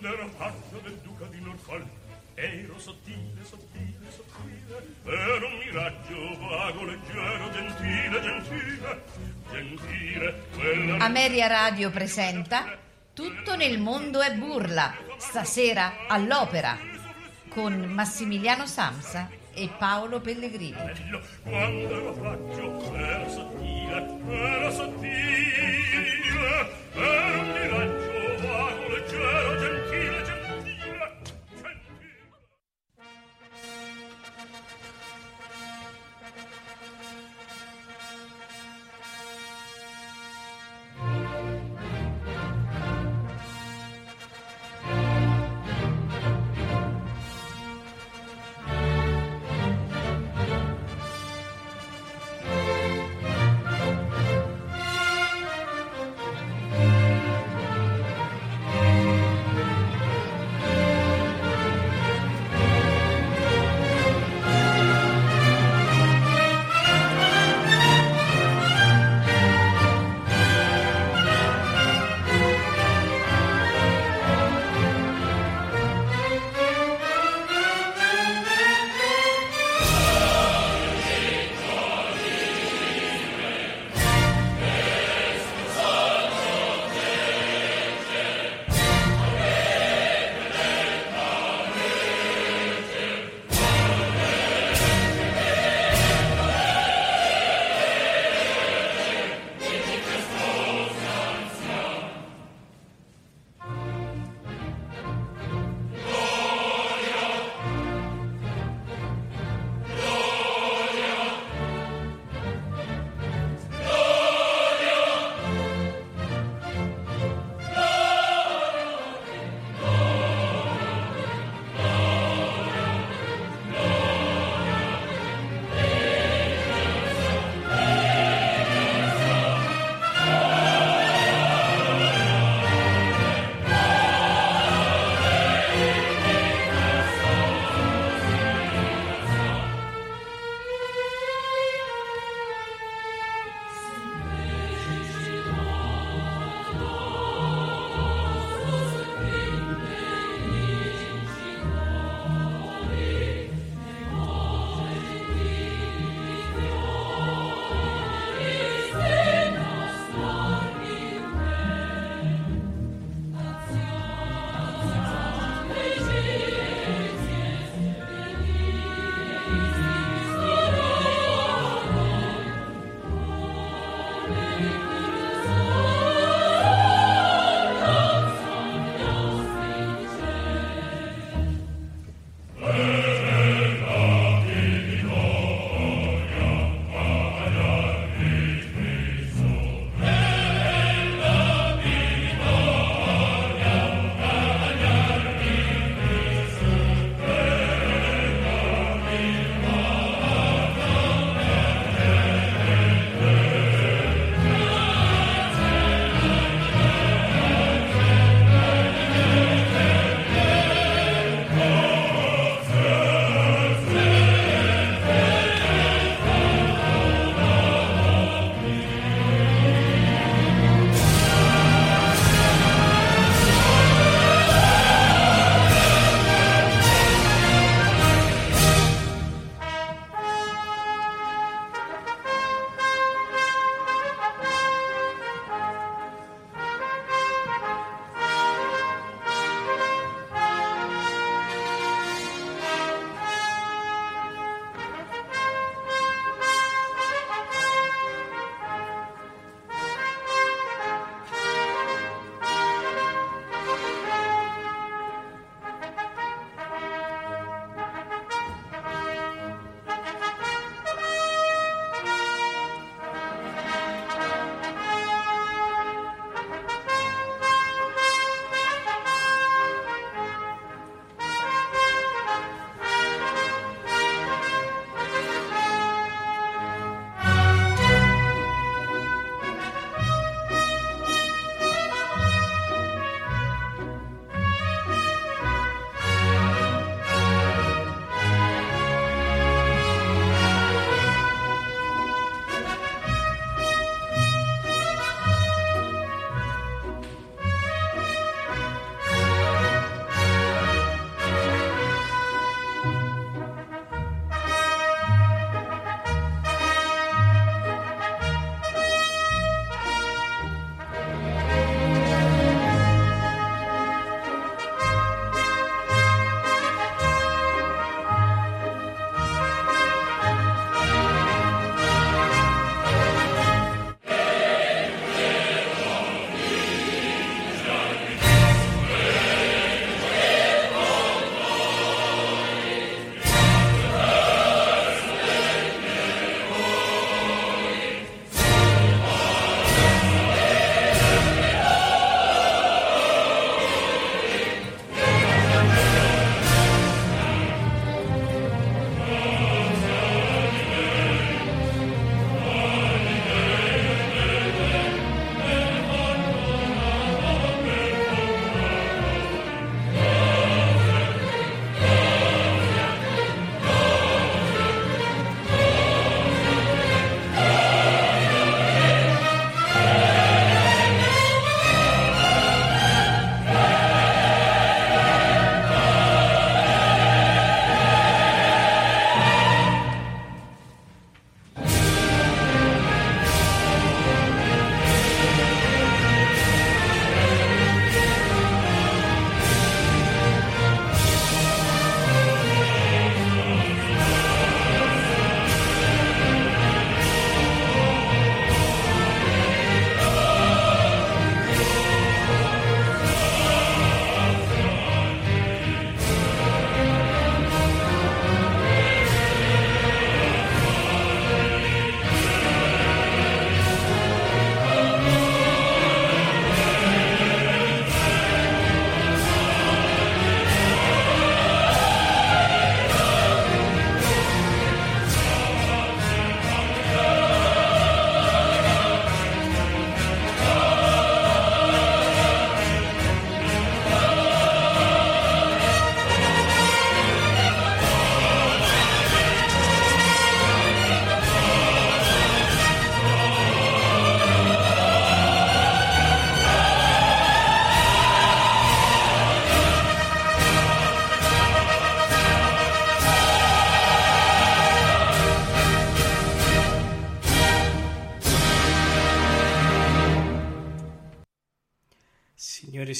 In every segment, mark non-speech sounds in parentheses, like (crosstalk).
quando ero faccia del duca di Norfolk ero sottile, sottile, sottile ero un miraggio vago, leggero, gentile, gentile gentile quella Ameria Radio presenta Tutto nel mondo è burla, stasera all'opera, con Massimiliano Samsa e Paolo Pellegrini. bello quando ero faccio era sottile, era sottile era un miraggio vago, leggero, gentile,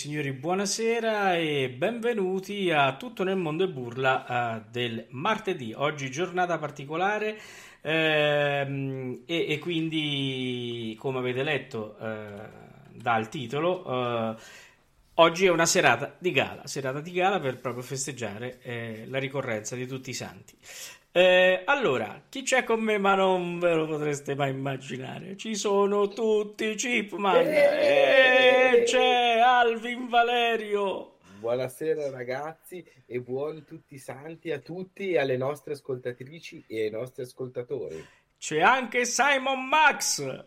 signori, buonasera e benvenuti a Tutto nel mondo e burla uh, del martedì. Oggi giornata particolare ehm, e, e, quindi, come avete letto uh, dal titolo, uh, oggi è una serata di gala, serata di gala per proprio festeggiare eh, la ricorrenza di tutti i santi. Eh, allora, chi c'è con me ma non ve lo potreste mai immaginare? Ci sono tutti i Chipman e c'è Alvin Valerio. Buonasera ragazzi e buoni tutti i santi a tutti, alle nostre ascoltatrici e ai nostri ascoltatori. C'è anche Simon Max.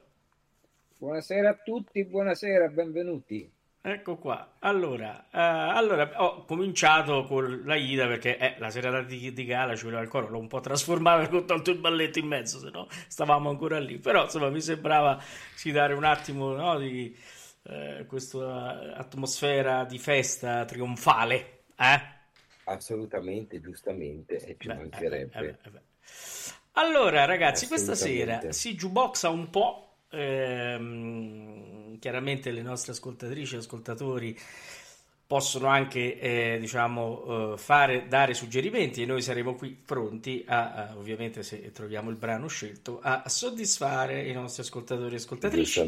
Buonasera a tutti, buonasera, benvenuti. Ecco qua. Allora, uh, allora, ho cominciato con la Ida perché eh, la serata di, di gala ci voleva ancora, l'ho un po' trasformata (laughs) ho tolto il balletto in mezzo, se no stavamo ancora lì. Però insomma mi sembrava sì, dare un attimo no, di eh, questa atmosfera di festa trionfale. Eh? Assolutamente, giustamente, e ci beh, mancherebbe. Eh, eh, allora ragazzi, questa sera si jukeboxa un po' ehm, chiaramente le nostre ascoltatrici e ascoltatori possono anche eh, diciamo, uh, fare, dare suggerimenti e noi saremo qui pronti a, a, ovviamente se troviamo il brano scelto a, soddisfare i nostri ascoltatori e ascoltatrici.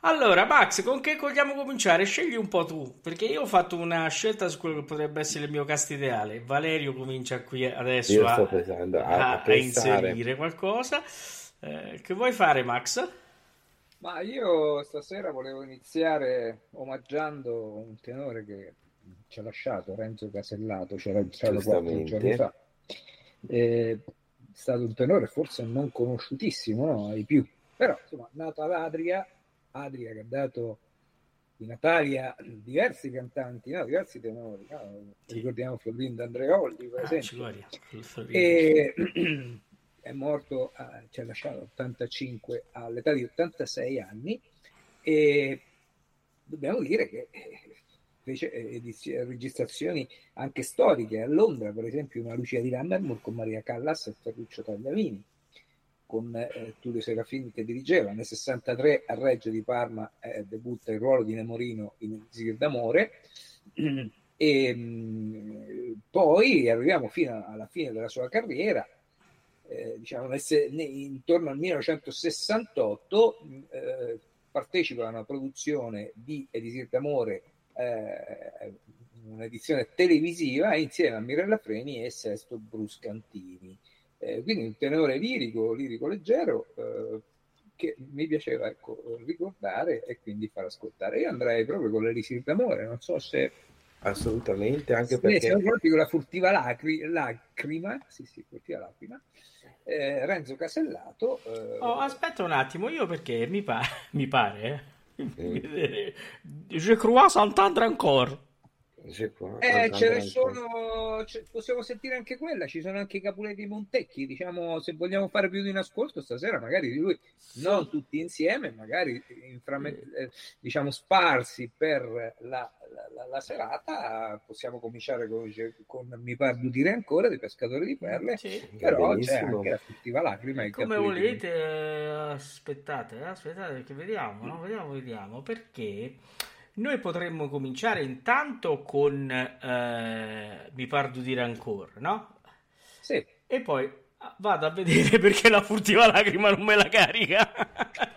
Allora Max con che vogliamo cominciare? scegli un po' tu perché io ho fatto una scelta su quello che potrebbe essere il mio cast ideale. Valerio comincia qui adesso a, a, a inserire qualcosa eh, che vuoi fare, Max? Ma io stasera volevo iniziare omaggiando un tenore che ci ha lasciato, Renzo Casellato, c'era entrato qualche giorno fa. È stato un tenore forse non conosciutissimo no? ai più, però insomma, nato ad Adria, Adria che ha dato in Italia diversi cantanti, no? diversi tenori, no? ricordiamo Florindo Andreolli per ah, esempio. E (clears throat) è morto, a, ci ha lasciato 85 all'età di 86 anni e dobbiamo dire che eh, fece edizioni, registrazioni anche storiche a Londra, per esempio una Lucia di Lammermoor con Maria Callas e Ferruccio Tagliavini, con eh, Tullio Serafini che dirigeva. Nel 63 a Reggio di Parma eh, debutta il ruolo di Nemorino in Zir d'amore e mm, poi arriviamo fino alla fine della sua carriera eh, diciamo, intorno al 1968 eh, partecipa a una produzione di Elisir d'Amore, eh, un'edizione televisiva insieme a Mirella Freni e Sesto Bruscantini. Eh, quindi un tenore lirico, lirico leggero eh, che mi piaceva ecco, ricordare e quindi far ascoltare. Io andrei proprio con l'Elisir d'Amore, non so se assolutamente anche sì, perché proprio la furtiva lacri- lacrima sì sì furtiva lacrima eh, Renzo Casellato. Eh... Oh, aspetta un attimo, io perché mi, pa- (laughs) mi pare. Eh? (laughs) Je crois s'entendre encore. Eh, ce ne sono, possiamo sentire anche quella. Ci sono anche i Capuleti Montecchi. Diciamo, se vogliamo fare più di un ascolto stasera, magari di lui, non tutti insieme, magari inframe, eh, diciamo sparsi per la, la, la, serata. Possiamo cominciare con, con Mi pare di dire ancora dei pescatori di perle, sì. però c'è anche la furtiva lacrima. Come volete, aspettate, eh, aspettate che vediamo, no? vediamo, vediamo perché. Noi potremmo cominciare intanto con eh, Mi par di dire ancora, no? Sì. E poi ah, vado a vedere (laughs) perché la furtiva lacrima non me la carica.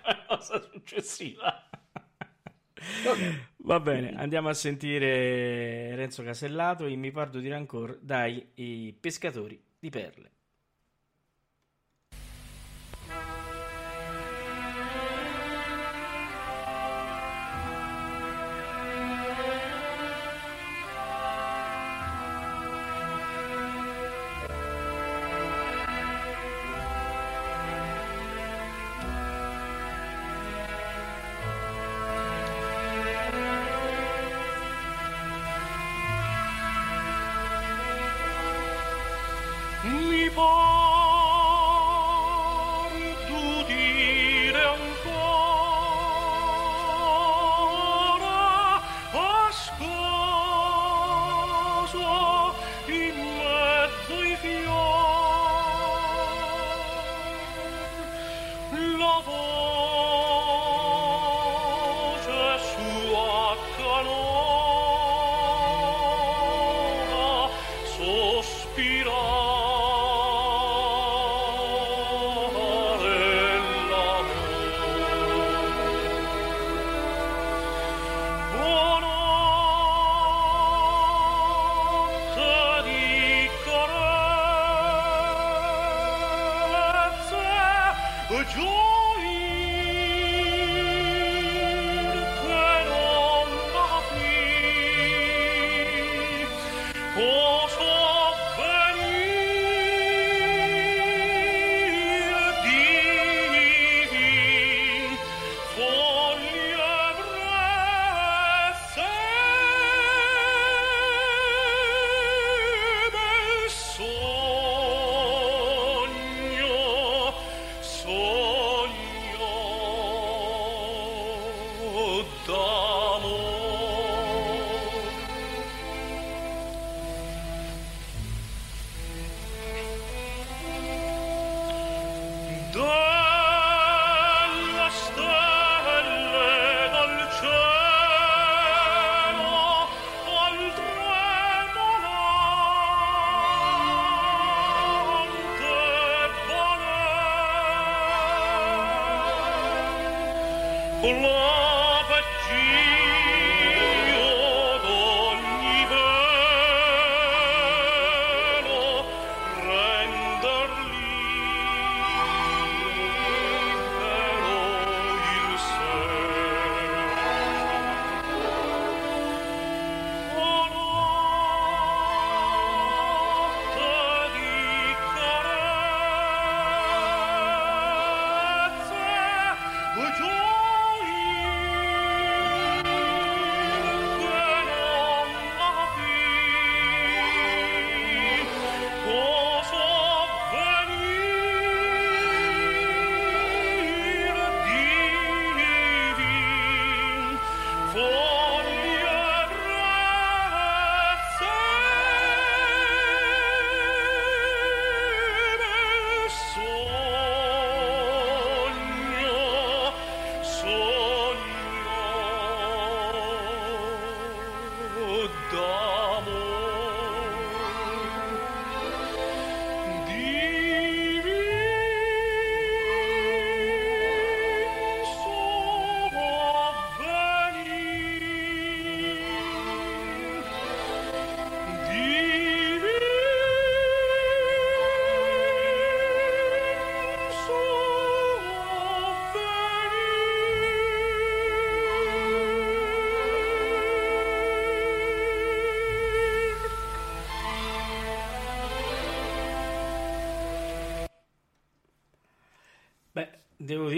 la (laughs) cosa successiva. Va bene, andiamo a sentire Renzo Casellato in Mi pardo di Rancor dai pescatori di perle.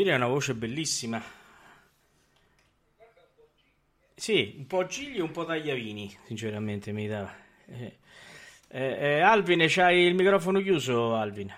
Dire, è una voce bellissima. Sì, un po' Gigli e un po' Tagliavini, sinceramente mi dà. Eh, eh, eh, Alvin, c'hai il microfono chiuso, Alvin?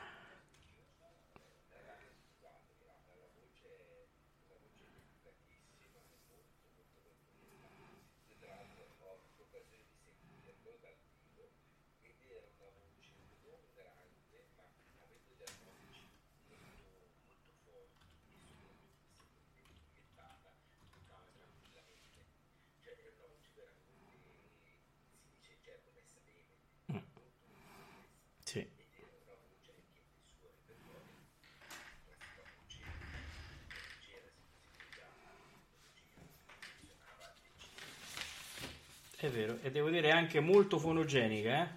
È vero, e devo dire anche molto fonogenica, eh?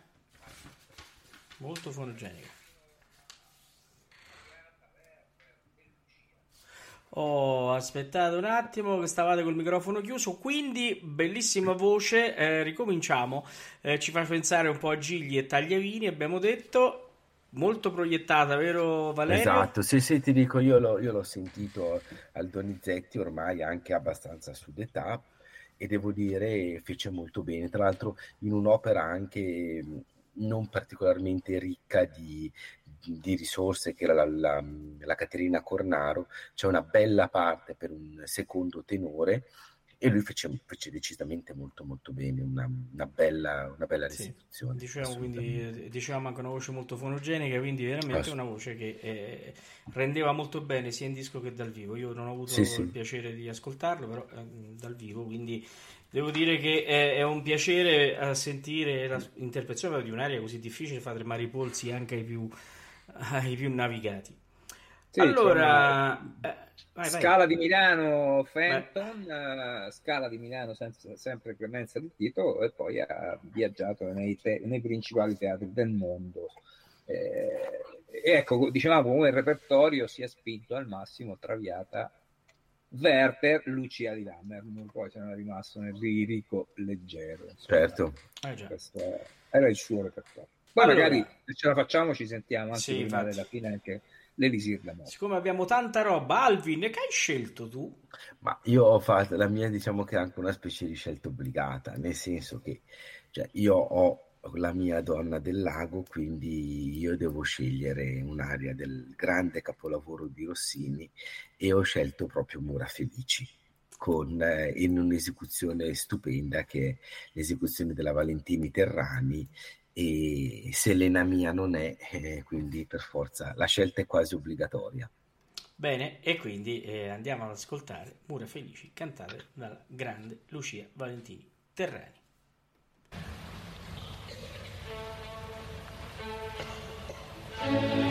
Molto fonogenica. Oh, aspettate un attimo che stavate col microfono chiuso, quindi bellissima voce, eh, ricominciamo, eh, ci fa pensare un po' a Gigli e Tagliavini, abbiamo detto, molto proiettata, vero Valerio? Esatto, sì sì ti dico, io l'ho, io l'ho sentito al Donizetti ormai anche abbastanza su d'età, e devo dire fece molto bene, tra l'altro in un'opera anche non particolarmente ricca di, di risorse che era la, la, la Caterina Cornaro, c'è una bella parte per un secondo tenore e lui fece, fece, decisamente molto molto bene, una, una bella, una bella restituzione. Sì, diciamo, quindi, dicevamo anche una voce molto fonogenica, quindi veramente una voce che eh, rendeva molto bene sia in disco che dal vivo. Io non ho avuto sì, il sì. piacere di ascoltarlo, però eh, dal vivo, quindi devo dire che è, è un piacere a sentire l'interpretazione di un'area così difficile, fa tremare i polsi anche ai più, ai più navigati. Sì, allora... Cioè, Vai, Scala vai. di Milano, Fenton, uh, Scala di Milano senza, sempre Clemenza di Tito e poi ha viaggiato nei, te- nei principali teatri del mondo. Eh, e ecco, dicevamo come il repertorio si è spinto al massimo Traviata, Werther, Lucia di Lammermoor, poi se ne è rimasto nel lirico leggero. Insomma, certo. Eh, questo era il suo repertorio. Poi allora, magari se ce la facciamo ci sentiamo anche sì, prima della fine anche l'Elisir da morte. Siccome abbiamo tanta roba, Alvin, che hai scelto tu? Ma io ho fatto la mia, diciamo che è anche una specie di scelta obbligata, nel senso che cioè, io ho la mia donna del lago, quindi io devo scegliere un'area del grande capolavoro di Rossini e ho scelto proprio Mura Felici con, eh, in un'esecuzione stupenda che è l'esecuzione della Valentini Terrani e Selena mia non è, eh, quindi per forza la scelta è quasi obbligatoria. Bene, e quindi eh, andiamo ad ascoltare Mura Felici cantare dalla grande Lucia Valentini Terrani. Mm-hmm.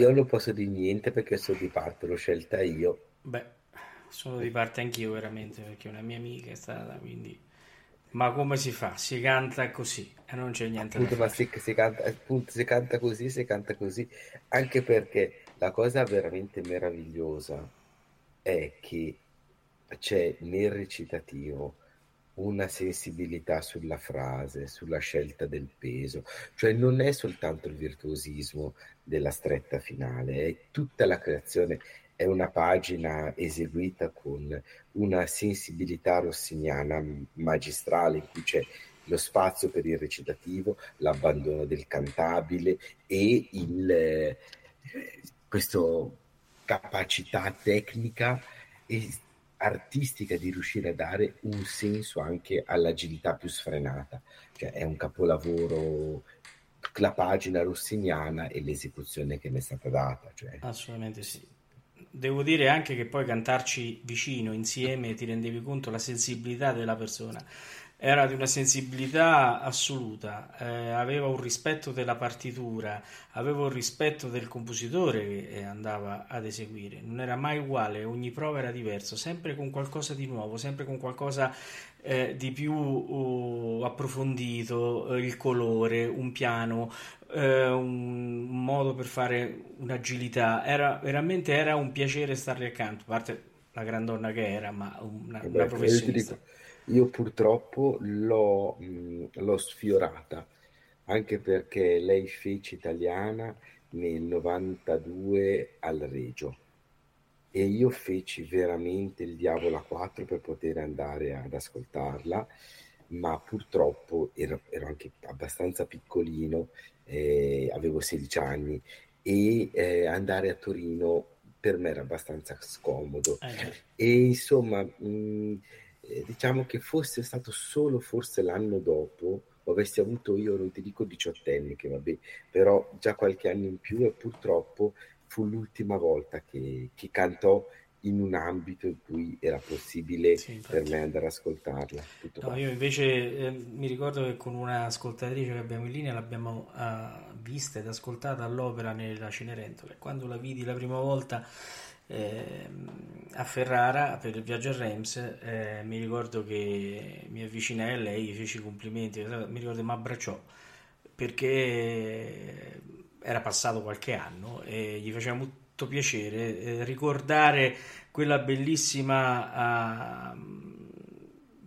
Io non posso dire niente perché sono di parte, l'ho scelta io. Beh, sono di parte anch'io veramente perché una mia amica è stata, quindi... Ma come si fa? Si canta così e non c'è niente appunto, da ma si, si, canta, appunto, si canta così, si canta così, anche perché la cosa veramente meravigliosa è che c'è nel recitativo una sensibilità sulla frase, sulla scelta del peso, cioè non è soltanto il virtuosismo della stretta finale, è tutta la creazione, è una pagina eseguita con una sensibilità rossiniana magistrale in cui c'è lo spazio per il recitativo, l'abbandono del cantabile e il, eh, questa capacità tecnica e artistica di riuscire a dare un senso anche all'agilità più sfrenata. Cioè, è un capolavoro la pagina rossiniana e l'esecuzione che ne è stata data. Cioè. Assolutamente sì. Devo dire anche che poi cantarci vicino, insieme, ti rendevi conto la sensibilità della persona era di una sensibilità assoluta, eh, aveva un rispetto della partitura, aveva un rispetto del compositore che eh, andava ad eseguire, non era mai uguale, ogni prova era diverso, sempre con qualcosa di nuovo, sempre con qualcosa eh, di più uh, approfondito, uh, il colore, un piano, uh, un, modo per fare un'agilità, era, veramente era un piacere stargli accanto, a parte la grandonna che era, ma una, una professionista. Io purtroppo l'ho, mh, l'ho sfiorata, anche perché lei fece italiana nel 92 al Regio e io feci veramente il diavolo a 4 per poter andare ad ascoltarla, ma purtroppo ero, ero anche abbastanza piccolino, eh, avevo 16 anni e eh, andare a Torino per me era abbastanza scomodo. Eh. E insomma... Mh, eh, diciamo che fosse stato solo forse l'anno dopo, avessi avuto io, non ti dico 18 anni, che vabbè, però già qualche anno in più e purtroppo fu l'ultima volta che, che cantò in un ambito in cui era possibile sì, per me andare ad ascoltarla. No, io invece eh, mi ricordo che con una ascoltatrice che abbiamo in linea l'abbiamo uh, vista ed ascoltata all'opera nella Cenerentola. Quando la vidi la prima volta eh, a Ferrara per il viaggio a Reims eh, mi ricordo che mi avvicinai a lei, gli feci complimenti, mi ricordo che mi abbracciò perché era passato qualche anno e gli faceva molto piacere eh, ricordare quella bellissima uh,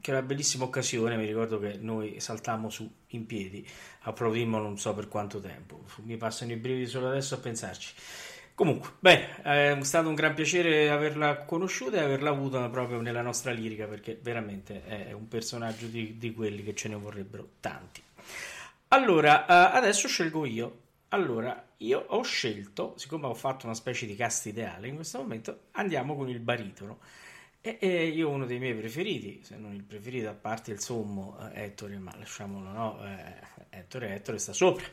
quella bellissima occasione mi ricordo che noi saltammo su in piedi applaudimmo non so per quanto tempo mi passano i brividi solo adesso a pensarci Comunque, beh, è stato un gran piacere averla conosciuta e averla avuta proprio nella nostra lirica perché veramente è un personaggio di, di quelli che ce ne vorrebbero tanti. Allora, uh, adesso scelgo io. Allora, io ho scelto, siccome ho fatto una specie di cast ideale, in questo momento andiamo con il baritono. E, e io uno dei miei preferiti, se non il preferito a parte il sommo, eh, Ettore, ma lasciamolo, no? Eh, Ettore, Ettore sta sopra.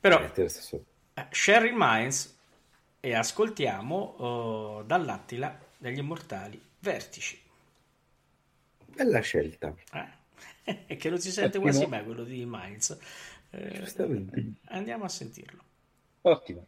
Però, Ettore sta sopra. Eh, Sherry Mines e ascoltiamo uh, dall'Attila degli Immortali Vertici. Bella scelta. Eh? (laughs) che non si sente quasi mai quello di Miles. Eh, andiamo a sentirlo. Ottimo.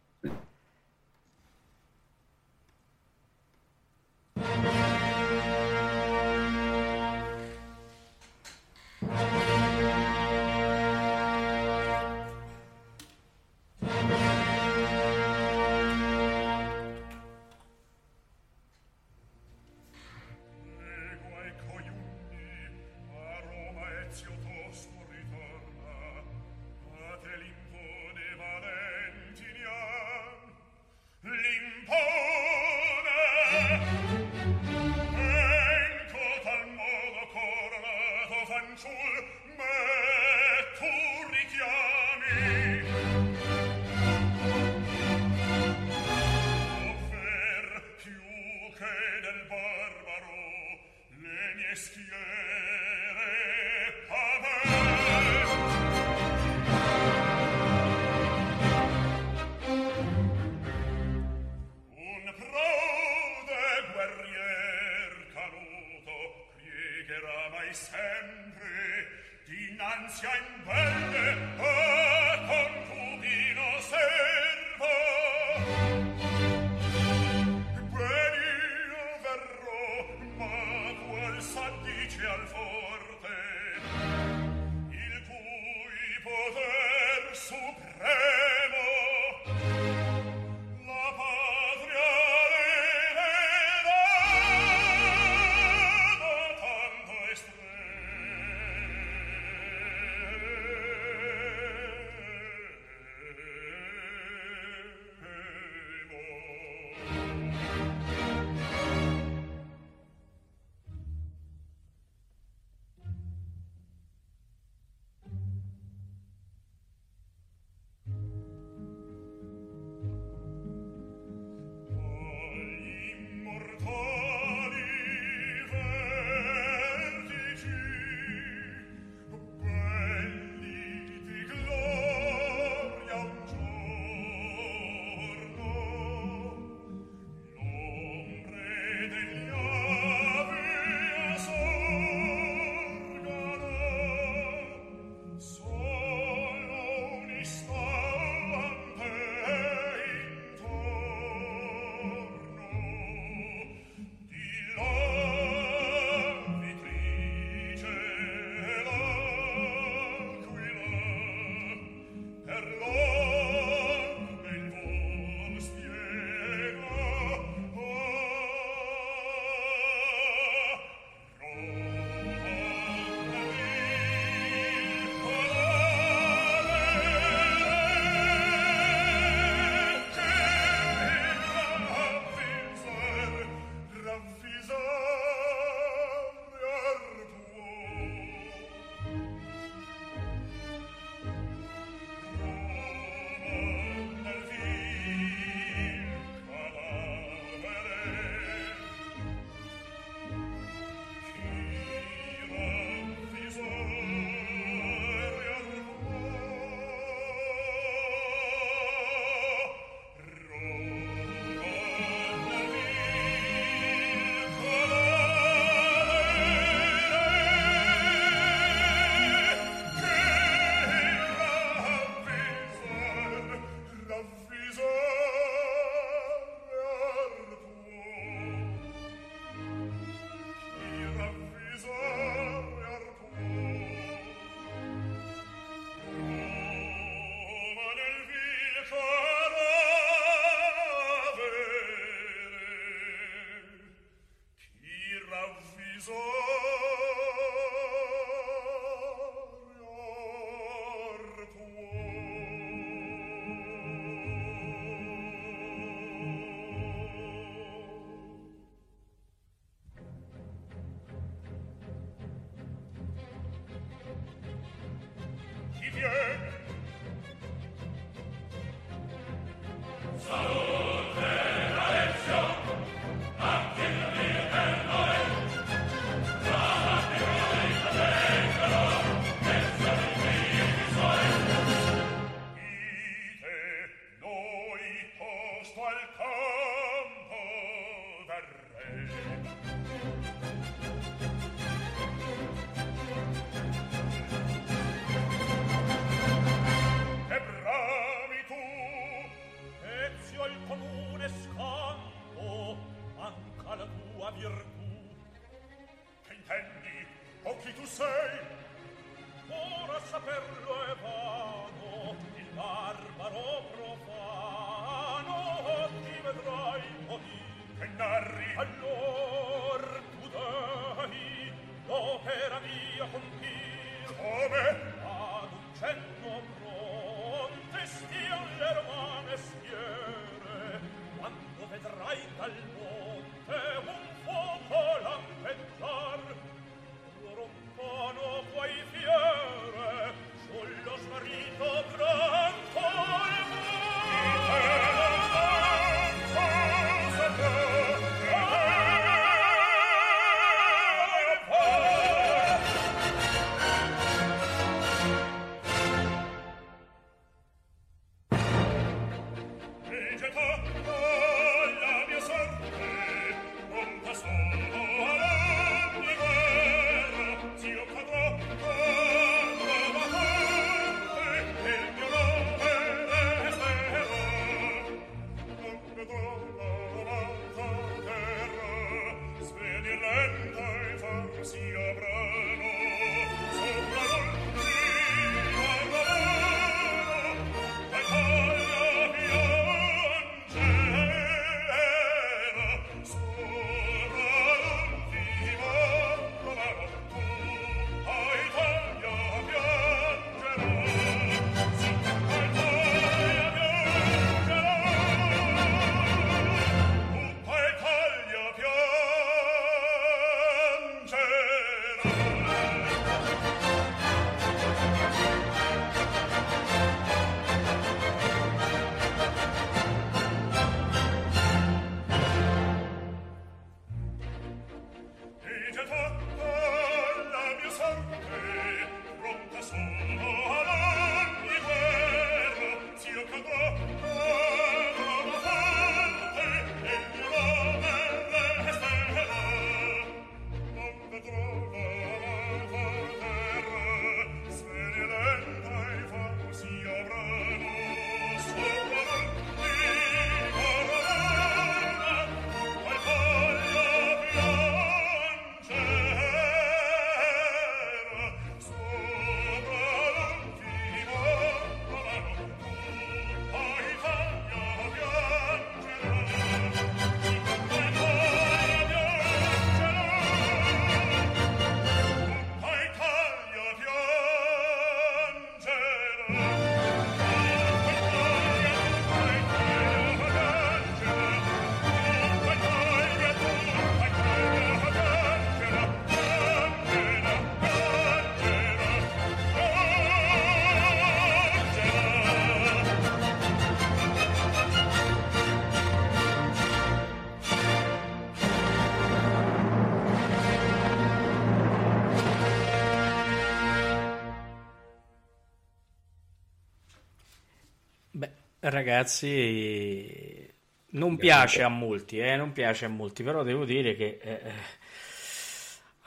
Ragazzi non piace a molti, eh, non piace a molti, però devo dire che eh, eh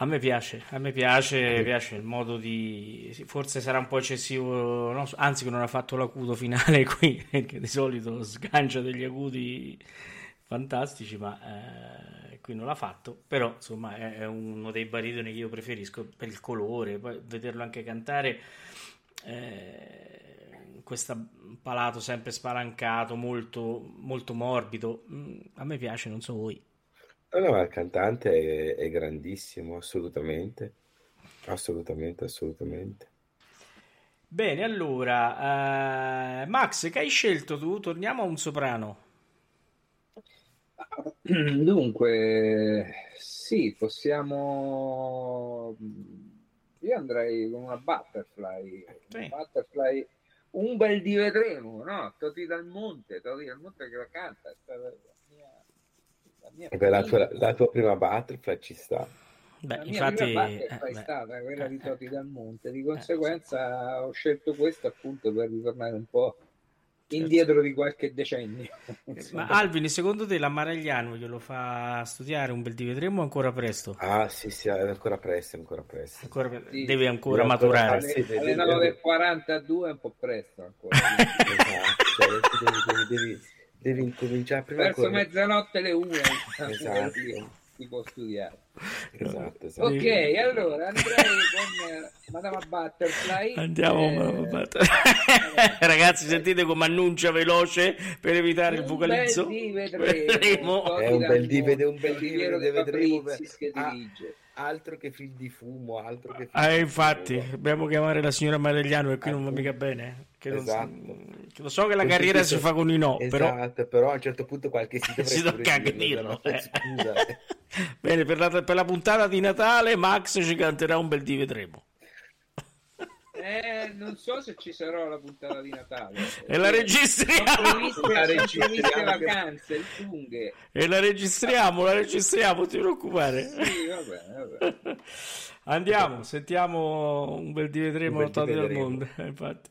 a me piace, a me piace, piace il modo di... Forse sarà un po' eccessivo, no? anzi che non ha fatto l'acuto finale (laughs) qui, che di solito sgancia degli acuti fantastici, ma eh, qui non l'ha fatto, però insomma è, è, uno dei baritoni che io preferisco per il colore, poi vederlo anche cantare... Eh, questo palato sempre spalancato, molto, molto morbido. Mm, a me piace, non so voi. No, no, il cantante è, è grandissimo, assolutamente. Assolutamente, assolutamente. Bene, allora, uh, Max, che hai scelto tu? Torniamo a un soprano. (clears throat) Dunque, sì, possiamo... Io andrei con una butterfly. Sì. Una butterfly un bel di vedremo, no? Toti dal monte, Toti dal monte che la canta, è stata la mia, la mia Beh, la, tua, la tua prima butterfly ci sta. Beh, la mia infatti, butterfly eh, è stata quella eh, di Toti dal monte, di conseguenza eh, ho scelto questo appunto per ritornare un po' Certo. indietro di qualche decennio. (laughs) Ma Alvin, secondo te l'Amaragliano glielo fa studiare un bel di vedremo ancora presto? Ah sì, sì, è ancora presto, ancora presto. Ancora, sì. Deve ancora Deve maturare. Alle, alle 9.42 è un po' presto ancora. (laughs) esatto, cioè, devi, devi, devi, devi, incominciare prima. Verso ancora... mezzanotte le 1. Esatto (laughs) si può studiare. Esatto, esatto. Ok, allora andrei con eh, Madame Butterfly. Andiamo, eh... Madame Butterfly. (laughs) Ragazzi, sentite come annuncia veloce per evitare un il vocalizzo. Vedremo. È un bel di vedremo, un bel di vedremo. Che dirige altro che film di fumo, altro che film ah, infatti, fumo. dobbiamo chiamare la signora Maregliano e qui non va mica bene. Che esatto. non, lo so che la carriera si fa con i no, esatto, però... però... a un certo punto qualche si (laughs) si tocca anche dirlo. Eh. Scusa. (laughs) bene, per la, per la puntata di Natale Max ci canterà un bel di vedremo. (laughs) Eh, non so se ci sarà la puntata di Natale. E la registriamo. Previste, la registriamo vacanze, lunghe. E la registriamo, la registriamo, ti preoccupare. Sì, va bene, va bene. Andiamo, sentiamo un bel di vedremo bel del mondo. Infatti.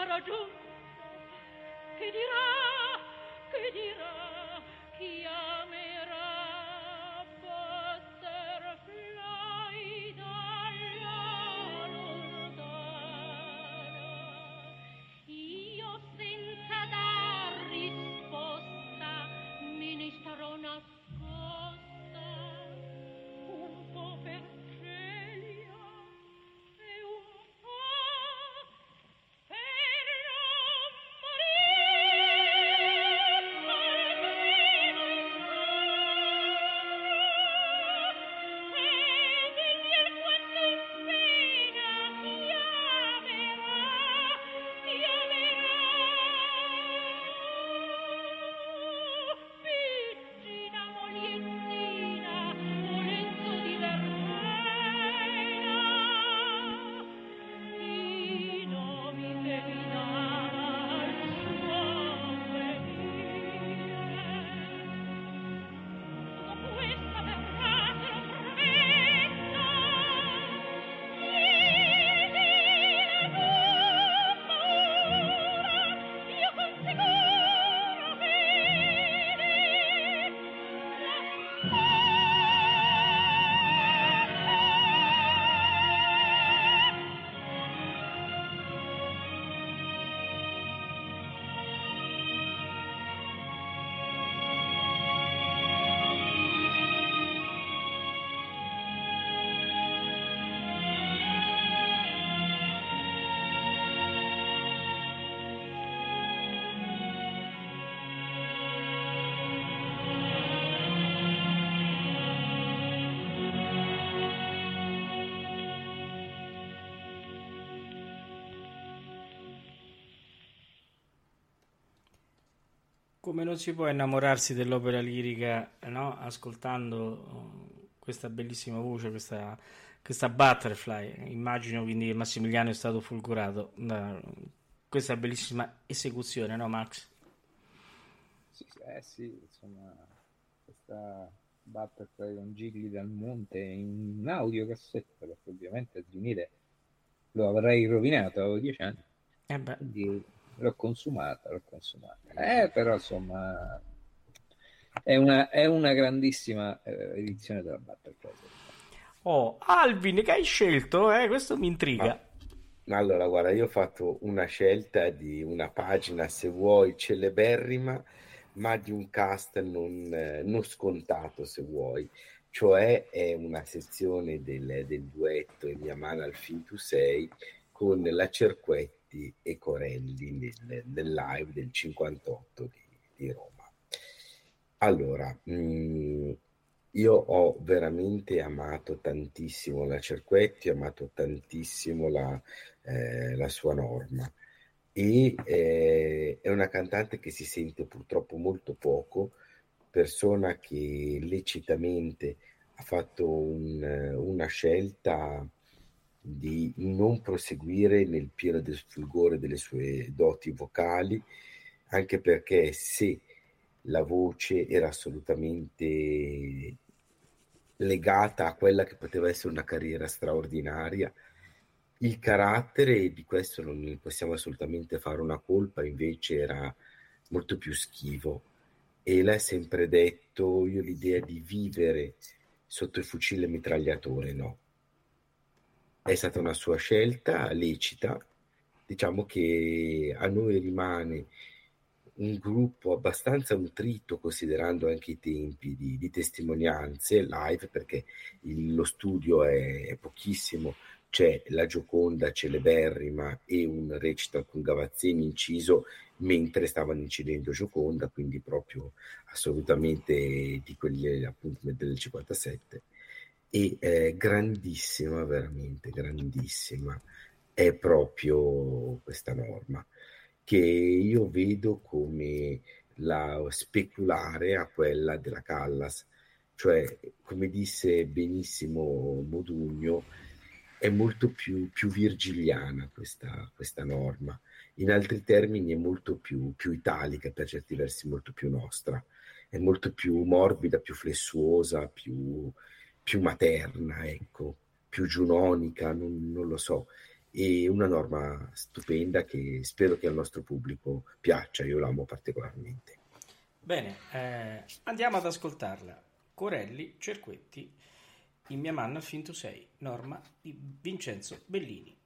போராட்டம் Come non si può innamorarsi dell'opera lirica, no? Ascoltando questa bellissima voce, questa, questa butterfly. Immagino quindi che Massimiliano è stato fulgurato da questa bellissima esecuzione, no Max? Sì, eh sì, insomma, questa butterfly con gigli dal monte in audiocassetta, perché ovviamente a vinile lo avrei rovinato, avevo dieci anni. Eh quindi l'ho consumata, l'ho consumata. Eh, però insomma è una, è una grandissima eh, edizione della Battlefield. Oh, Alvin, che hai scelto? Eh? Questo mi intriga. Ma, allora, guarda, io ho fatto una scelta di una pagina, se vuoi, celeberrima, ma di un cast non, eh, non scontato, se vuoi. Cioè è una sezione del, del duetto in mia mano al fin tu sei con la Cerquetti Giolitti e Corelli nel, nel live del 58 di, di Roma. Allora, mh, mm, io ho veramente amato tantissimo la Cerquetti, ho amato tantissimo la, eh, la sua norma e eh, è una cantante che si sente purtroppo molto poco, persona che lecitamente ha fatto un, una scelta di non proseguire nel pieno del fulgore delle sue doti vocali, anche perché se la voce era assolutamente legata a quella che poteva essere una carriera straordinaria, il carattere, di questo non ne possiamo assolutamente fare una colpa, invece era molto più schivo. E lei ha sempre detto, io l'idea di vivere sotto il fucile mitragliatore, no è stata una sua scelta lecita. Diciamo che a noi rimane un gruppo abbastanza nutrito, considerando anche i tempi di, di testimonianze live, perché il, lo studio è, è, pochissimo. C'è la Gioconda celeberrima e un recital con Gavazzini inciso mentre stavano incidendo Gioconda, quindi proprio assolutamente di quelli appunto del 57 e è grandissima, veramente grandissima, è proprio questa norma che io vedo come la speculare a quella della Callas, cioè come disse benissimo Modugno, è molto più, più virgiliana questa, questa, norma, in altri termini è molto più, più italica, per certi versi molto più nostra, è molto più morbida, più flessuosa, più, più materna, ecco, più giunonica, non, non lo so. E una norma stupenda che spero che al nostro pubblico piaccia, io l'amo particolarmente. Bene, eh, andiamo ad ascoltarla. Corelli, Cerquetti, in mia manna fin tu sei, norma di Vincenzo Bellini.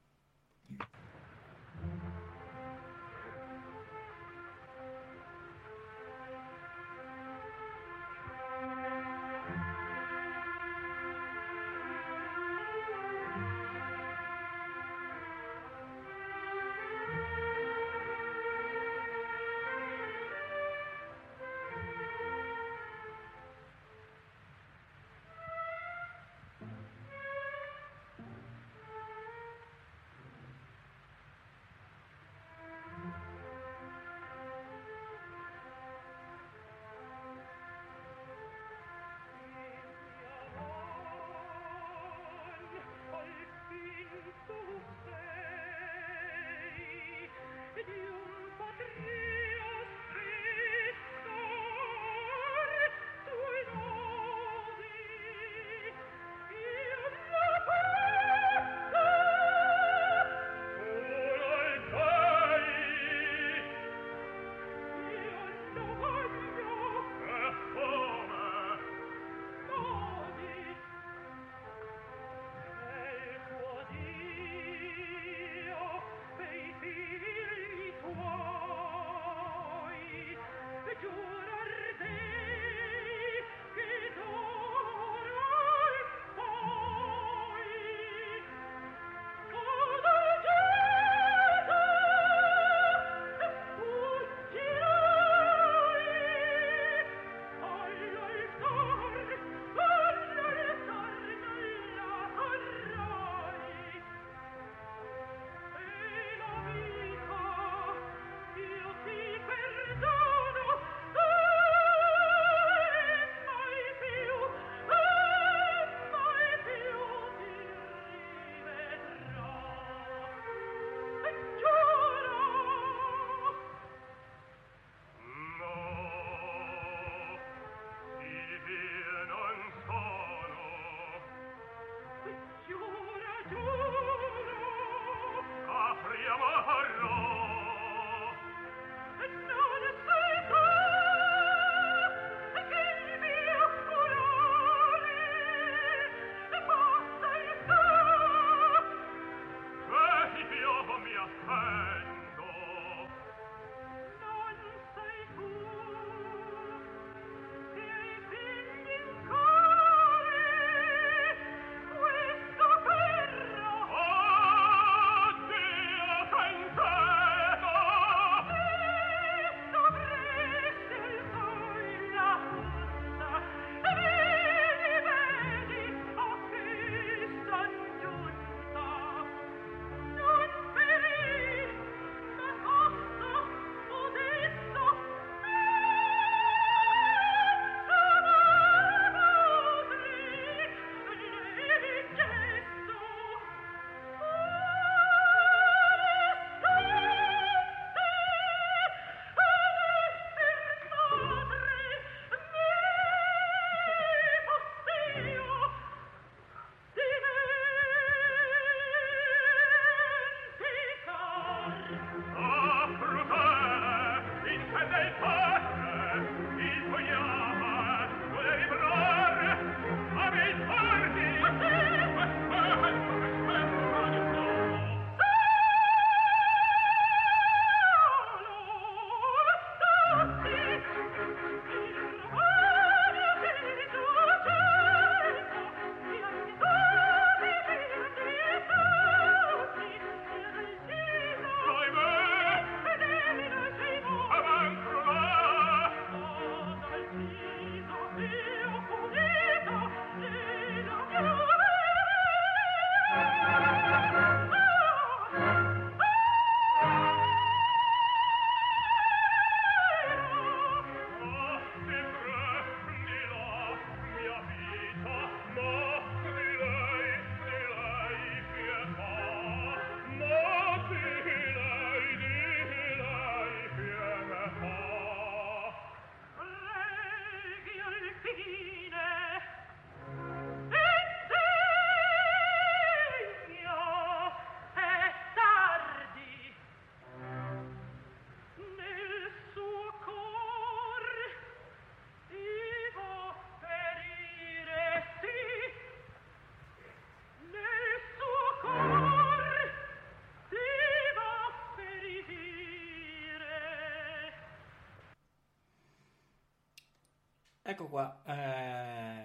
Ecco qua, eh,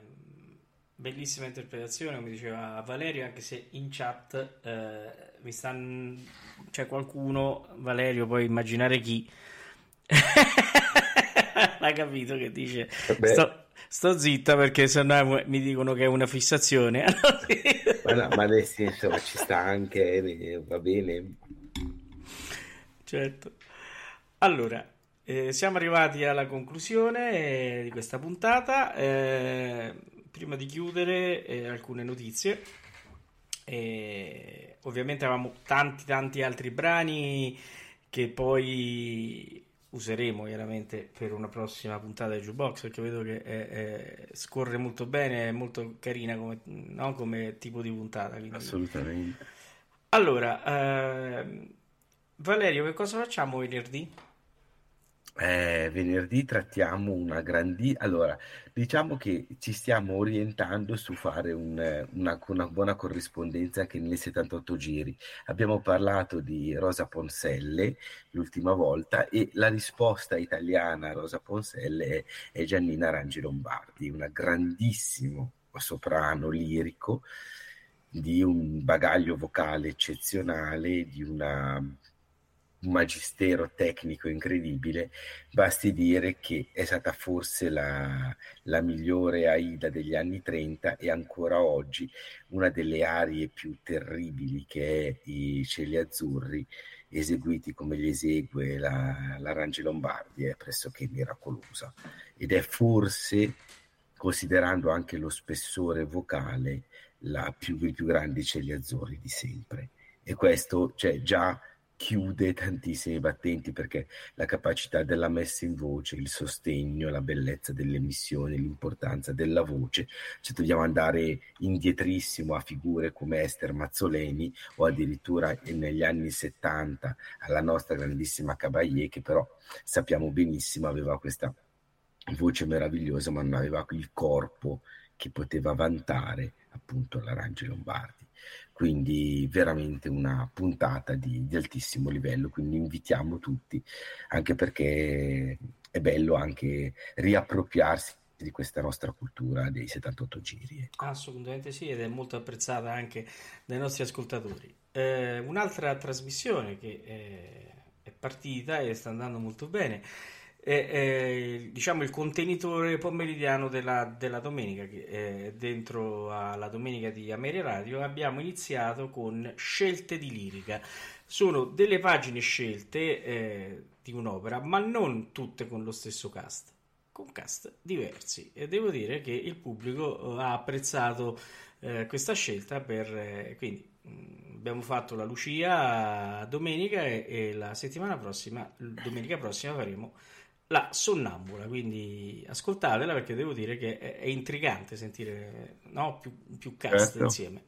bellissima interpretazione, come diceva Valerio, anche se in chat eh, mi stanno... c'è qualcuno, Valerio, puoi immaginare chi, (laughs) l'ha capito che dice sto, sto, zitta perché sennò mi dicono che è una fissazione. (laughs) ma, no, ma nel senso ci sta anche, eh, va bene. Certo. Allora, eh, siamo arrivati alla conclusione eh, di questa puntata. Eh, prima di chiudere, eh, alcune notizie. ovviamente avevamo tanti, tanti altri brani che poi useremo chiaramente per una prossima puntata di Jukebox perché vedo che è, è, scorre molto bene, è molto carina come, no? come tipo di puntata. Quindi... Assolutamente. Allora, eh, Valerio, che cosa facciamo venerdì? Eh, venerdì trattiamo una grandi... Allora, diciamo che ci stiamo orientando su fare un- una, una buona corrispondenza anche nelle 78 giri. Abbiamo parlato di Rosa Ponselle l'ultima volta e la risposta italiana a Rosa Ponselle è, è Giannina Rangi Lombardi, una grandissimo soprano lirico di un bagaglio vocale eccezionale, di una un magistero tecnico incredibile, basti dire che è stata forse la, la, migliore Aida degli anni 30 e ancora oggi una delle arie più terribili che è i cieli azzurri, eseguiti come li esegue la, la Rangi Lombardi, è pressoché miracolosa ed è forse, considerando anche lo spessore vocale, la più, i più grandi cieli azzurri di sempre. E questo cioè, già chiude tantissimi battenti perché la capacità della messa in voce, il sostegno, la bellezza dell'emissione, l'importanza della voce, se dobbiamo andare indietrissimo a figure come Esther Mazzoleni o addirittura negli anni 70 alla nostra grandissima Caballé che però sappiamo benissimo aveva questa voce meravigliosa ma non aveva il corpo che poteva vantare appunto l'Arangi Lombardi quindi veramente una puntata di, di, altissimo livello, quindi invitiamo tutti, anche perché è bello anche riappropriarsi di questa nostra cultura dei 78 giri. Ecco. Assolutamente sì, ed è molto apprezzata anche dai nostri ascoltatori. Eh, un'altra trasmissione che è, è partita e sta andando molto bene è, diciamo il contenitore pomeridiano della, della domenica che dentro alla domenica di Ameria Radio. Abbiamo iniziato con scelte di lirica. Sono delle pagine scelte eh, di un'opera ma non tutte con lo stesso cast con cast diversi. E devo dire che il pubblico eh, ha apprezzato eh, questa scelta per eh, quindi mm, abbiamo fatto la Lucia domenica e, e la settimana prossima domenica prossima faremo la Sonnambula, quindi ascoltatela perché devo dire che è, è intrigante sentire no? più, più cast certo. insieme.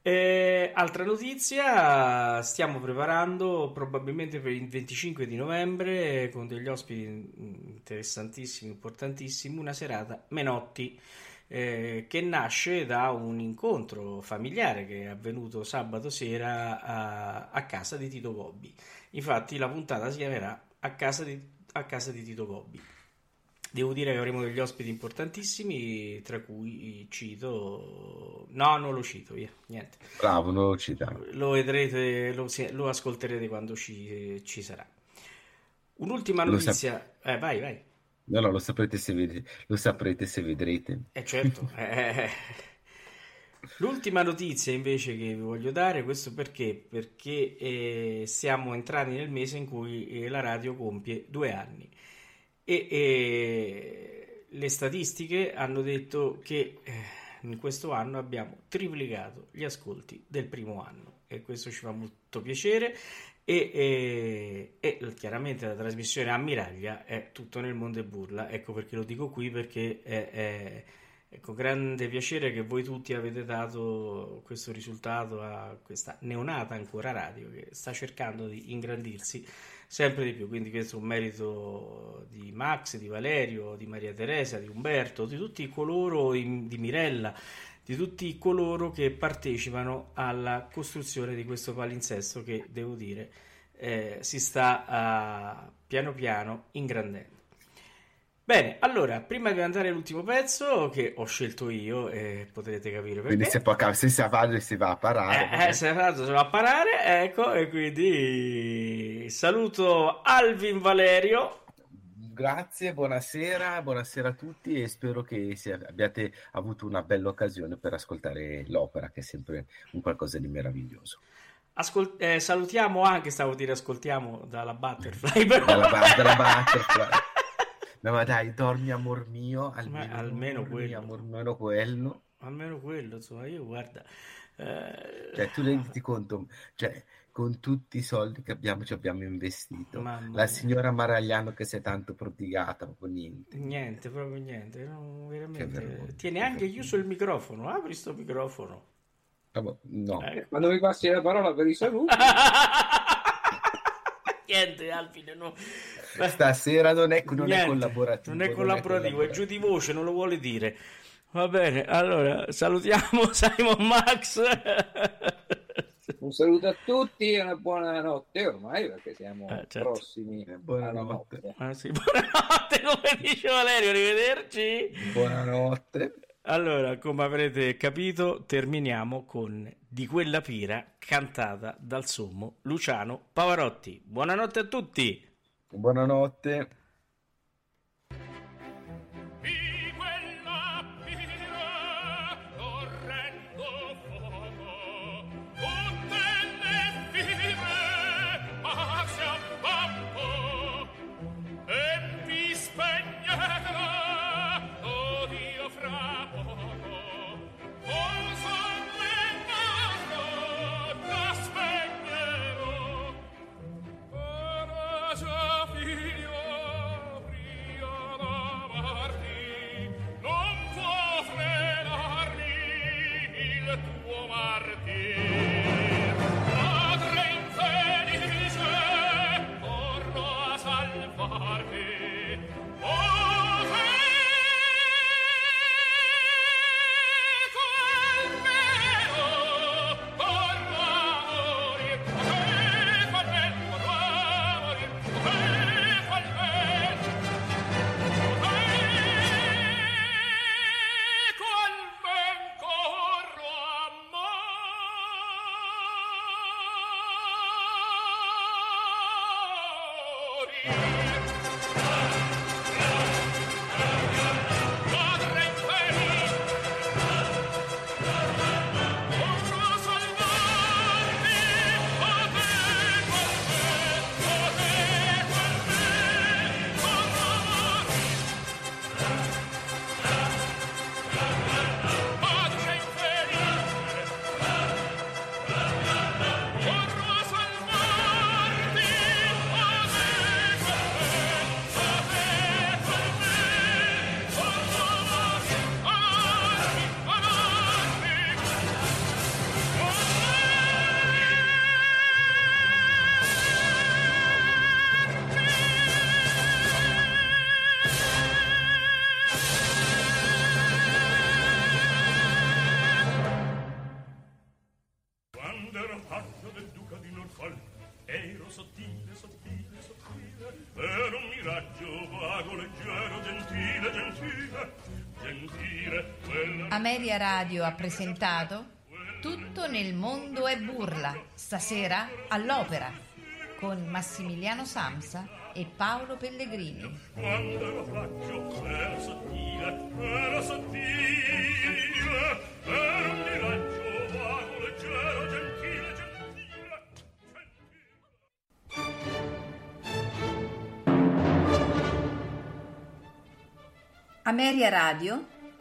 Eh, altra notizia, stiamo preparando probabilmente per il 25 di novembre con degli ospiti interessantissimi, importantissimi, una serata Menotti eh, che nasce da un incontro familiare che è avvenuto sabato sera a, a casa di Tito Gobbi. Infatti la puntata si chiamerà A casa di a casa di Tito Gobbi. Devo dire che avremo degli ospiti importantissimi, tra cui cito... No, non lo cito, via, niente. Bravo, non lo cita. Lo vedrete, lo, lo ascolterete quando ci, ci, sarà. Un'ultima notizia... Sap- eh, vai, vai. No, no, lo saprete se, ved- lo saprete se vedrete. Eh, certo. (laughs) eh. L'ultima notizia invece che vi voglio dare, questo perché? Perché eh, siamo entrati nel mese in cui eh, la radio compie due anni. E eh, le statistiche hanno detto che eh, in questo anno abbiamo triplicato gli ascolti del primo anno. E questo ci fa molto piacere. E, e, e, chiaramente la trasmissione Ammiraglia è tutto nel mondo e burla, ecco perché lo dico qui perché è, è Ecco, grande piacere che voi tutti avete dato questo risultato a questa neonata ancora radio che sta cercando di ingrandirsi sempre di più. Quindi questo è un merito di Max, di Valerio, di Maria Teresa, di Umberto, di tutti coloro, di Mirella, di tutti coloro che partecipano alla costruzione di questo palinsesto che, devo dire, eh, si sta uh, piano piano ingrandendo. Bene, allora, prima di andare all'ultimo pezzo che ho scelto io, e potrete capire perché. Quindi se, può, se si va, si va a parare. Eh, eh se, si va a parare, ecco, e quindi saluto Alvin Valerio. Grazie, buonasera, buonasera a tutti e spero che abbiate avuto una bella occasione per ascoltare l'opera, che è sempre un qualcosa di meraviglioso. Ascol- eh, salutiamo anche, stavo a dire, ascoltiamo dalla Butterfly. Però. Dalla, dalla (laughs) Butterfly. No, ma dai, dormi amor mio, almeno, almeno quello. almeno quello. Almeno quello, insomma, io guarda... Eh... Cioè, tu rendi (laughs) conto, cioè, con tutti i soldi che abbiamo ci abbiamo investito. Mamma la signora Maragliano che si è tanto prodigata, proprio niente. Niente, proprio niente. No, veramente. Tieni anche chiuso il microfono, apri sto microfono. no. Eh. Quando mi passi la parola per i saluti. (laughs) niente, Alvin, no. Stasera non è, non è collaborativo. Non è collaborativo, è giù di voce, non lo vuole dire. Va bene, allora salutiamo (laughs) Simon Max. Un saluto a tutti e una buona notte ormai perché siamo eh, certo. prossimi buonanotte. notte. Ah, sì. (laughs) Buonanotte, come dice Valerio, arrivederci. Buonanotte. Allora, come avrete capito, terminiamo con Di quella pira cantata dal sommo Luciano Pavarotti. Buonanotte a tutti. Buonanotte. Ameria Radio ha presentato Tutto nel mondo è burla, stasera all'opera, con Massimiliano Samsa e Paolo Pellegrini. Quando ero faccio era sottile, era sottile, era un miraggio vago, leggero, gentile, gentile. Ameria Radio